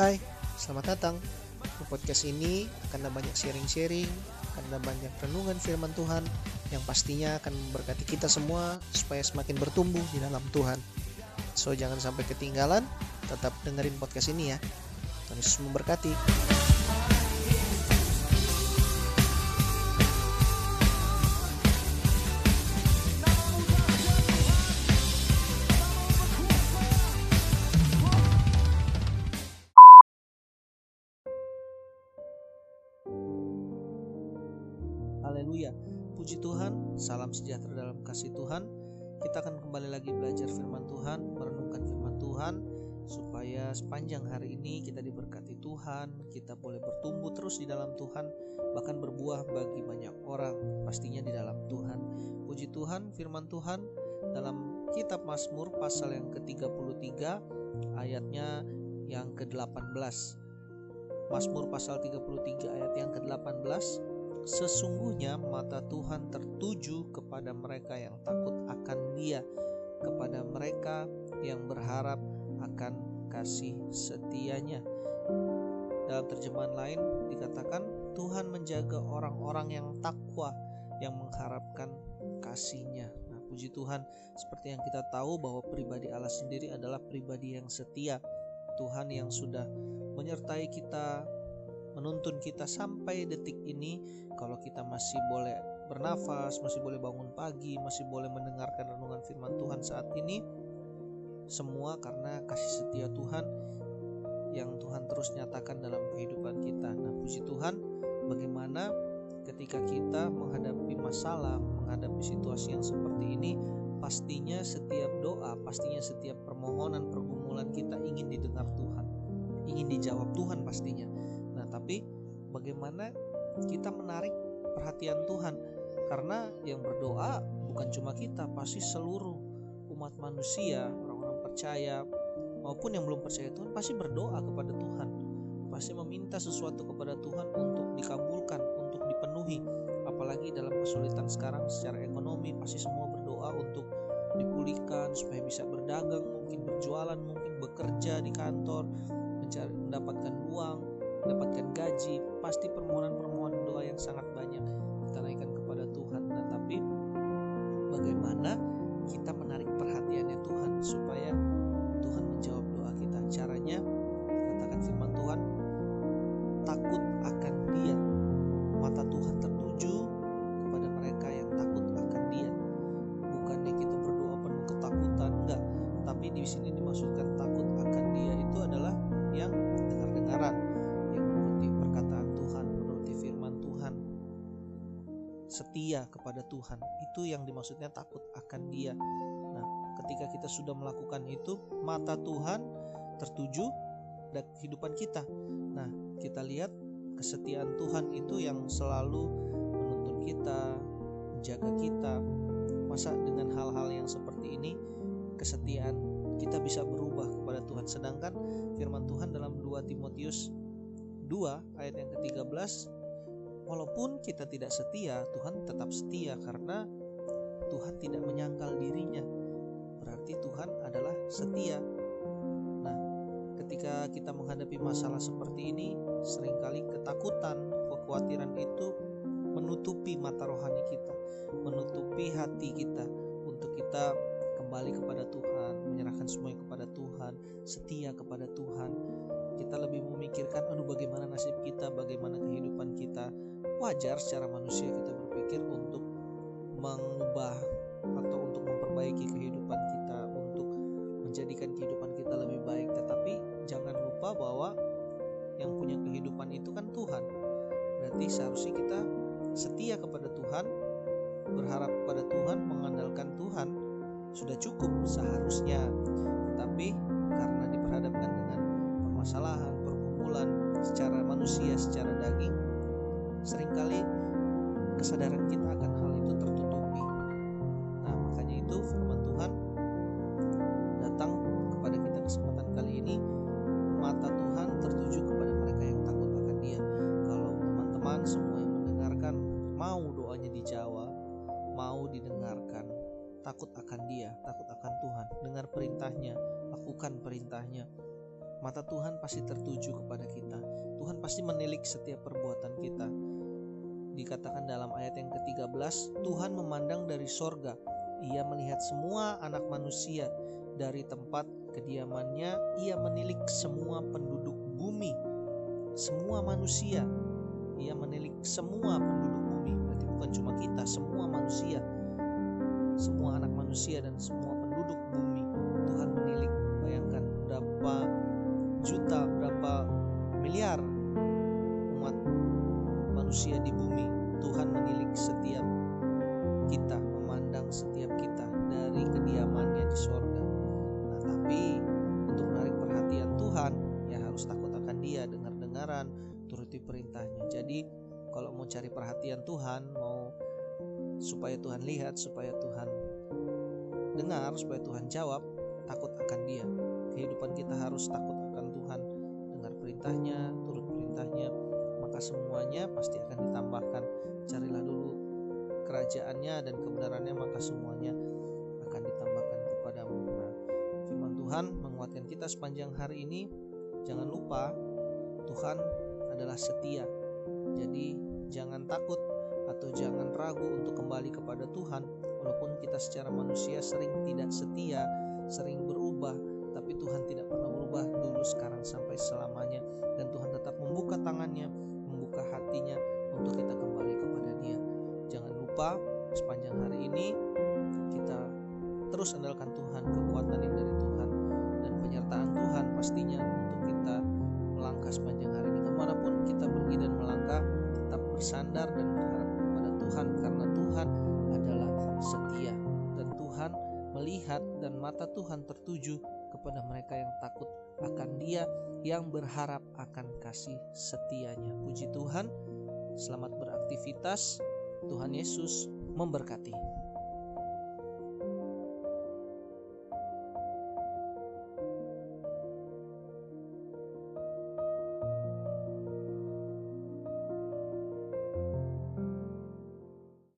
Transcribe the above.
Hai, selamat datang. Di podcast ini akan ada banyak sharing-sharing, akan ada banyak renungan firman Tuhan yang pastinya akan memberkati kita semua supaya semakin bertumbuh di dalam Tuhan. So jangan sampai ketinggalan, tetap dengerin podcast ini ya. Tuhan Yesus memberkati. Haleluya. Puji Tuhan, salam sejahtera dalam kasih Tuhan. Kita akan kembali lagi belajar firman Tuhan, merenungkan firman Tuhan supaya sepanjang hari ini kita diberkati Tuhan, kita boleh bertumbuh terus di dalam Tuhan, bahkan berbuah bagi banyak orang, pastinya di dalam Tuhan. Puji Tuhan, firman Tuhan dalam kitab Mazmur pasal yang ke-33 ayatnya yang ke-18. Mazmur pasal 33 ayat yang ke-18 Sesungguhnya mata Tuhan tertuju kepada mereka yang takut akan Dia, kepada mereka yang berharap akan kasih setianya. Dalam terjemahan lain dikatakan Tuhan menjaga orang-orang yang takwa, yang mengharapkan kasihnya. Nah, puji Tuhan, seperti yang kita tahu bahwa pribadi Allah sendiri adalah pribadi yang setia. Tuhan yang sudah menyertai kita, menuntun kita sampai detik ini. Kalau kita masih boleh bernafas, masih boleh bangun pagi, masih boleh mendengarkan renungan firman Tuhan saat ini semua karena kasih setia Tuhan yang Tuhan terus nyatakan dalam kehidupan kita. Nah, puji Tuhan, bagaimana ketika kita menghadapi masalah, menghadapi situasi yang seperti ini, pastinya setiap doa, pastinya setiap permohonan, pergumulan kita ingin didengar Tuhan, ingin dijawab Tuhan pastinya tapi bagaimana kita menarik perhatian Tuhan? Karena yang berdoa bukan cuma kita pasti seluruh umat manusia orang-orang percaya maupun yang belum percaya Tuhan pasti berdoa kepada Tuhan. Pasti meminta sesuatu kepada Tuhan untuk dikabulkan untuk dipenuhi. Apalagi dalam kesulitan sekarang secara ekonomi pasti semua berdoa untuk dipulihkan supaya bisa berdagang mungkin berjualan mungkin bekerja di kantor mencari mendapatkan uang mendapatkan gaji, pasti permohonan-permohonan doa yang sangat banyak setia kepada Tuhan. Itu yang dimaksudnya takut akan Dia. Nah, ketika kita sudah melakukan itu, mata Tuhan tertuju pada kehidupan kita. Nah, kita lihat kesetiaan Tuhan itu yang selalu menuntun kita, menjaga kita. Masa dengan hal-hal yang seperti ini kesetiaan kita bisa berubah kepada Tuhan. Sedangkan firman Tuhan dalam 2 Timotius 2 ayat yang ke-13 Walaupun kita tidak setia, Tuhan tetap setia karena Tuhan tidak menyangkal dirinya. Berarti Tuhan adalah setia. Nah, ketika kita menghadapi masalah seperti ini, sering kali ketakutan, kekhawatiran itu menutupi mata rohani kita, menutupi hati kita untuk kita kembali kepada Tuhan, menyerahkan semuanya kepada Tuhan, setia kepada Tuhan. Kita lebih memikirkan, aduh bagaimana nasib kita, bagaimana kehidupan kita, wajar secara manusia kita berpikir untuk mengubah atau untuk memperbaiki kehidupan kita untuk menjadikan kehidupan kita lebih baik. Tetapi jangan lupa bahwa yang punya kehidupan itu kan Tuhan. Berarti seharusnya kita setia kepada Tuhan berharap kepada Tuhan mengandalkan Tuhan sudah cukup seharusnya. Tetapi karena diperhadapkan dengan permasalahan pergumulan secara manusia secara daging sering kali kesadaran kita akan hal itu tertutupi. Nah, makanya itu firman Tuhan datang kepada kita kesempatan kali ini mata Tuhan tertuju kepada mereka yang takut akan Dia. Kalau teman-teman semua yang mendengarkan mau doanya dijawab, mau didengarkan, takut akan Dia, takut akan Tuhan, dengar perintahnya, lakukan perintahnya. mata Tuhan pasti tertuju kepada kita. Tuhan pasti menilik setiap perbuatan kita. Dikatakan dalam ayat yang ke-13, Tuhan memandang dari sorga. Ia melihat semua anak manusia dari tempat kediamannya. Ia menilik semua penduduk bumi, semua manusia. Ia menilik semua penduduk bumi. Berarti bukan cuma kita, semua manusia, semua anak manusia dan semua penduduk bumi. Tuhan menilik. Bayangkan berapa juta, berapa turuti perintahnya. Jadi, kalau mau cari perhatian Tuhan, mau supaya Tuhan lihat, supaya Tuhan dengar, supaya Tuhan jawab, takut akan Dia. Kehidupan kita harus takut akan Tuhan, dengar perintahnya, turut perintahnya, maka semuanya pasti akan ditambahkan carilah dulu kerajaannya dan kebenarannya maka semuanya akan ditambahkan kepadamu nah, firman Tuhan menguatkan kita sepanjang hari ini jangan lupa Tuhan adalah setia jadi jangan takut atau jangan ragu untuk kembali kepada Tuhan walaupun kita secara manusia sering tidak setia sering berubah tapi Tuhan tidak pernah berubah dulu sekarang sampai selamanya dan Tuhan tetap membuka tangannya membuka hatinya untuk kita kembali kepada Dia. Jangan lupa sepanjang hari ini kita terus andalkan Tuhan, kekuatan yang dari Tuhan dan penyertaan Tuhan pastinya untuk kita melangkah sepanjang kita pergi dan melangkah tetap bersandar dan berharap kepada Tuhan karena Tuhan adalah setia dan Tuhan melihat dan mata Tuhan tertuju kepada mereka yang takut akan Dia yang berharap akan kasih setianya. Puji Tuhan. Selamat beraktivitas. Tuhan Yesus memberkati.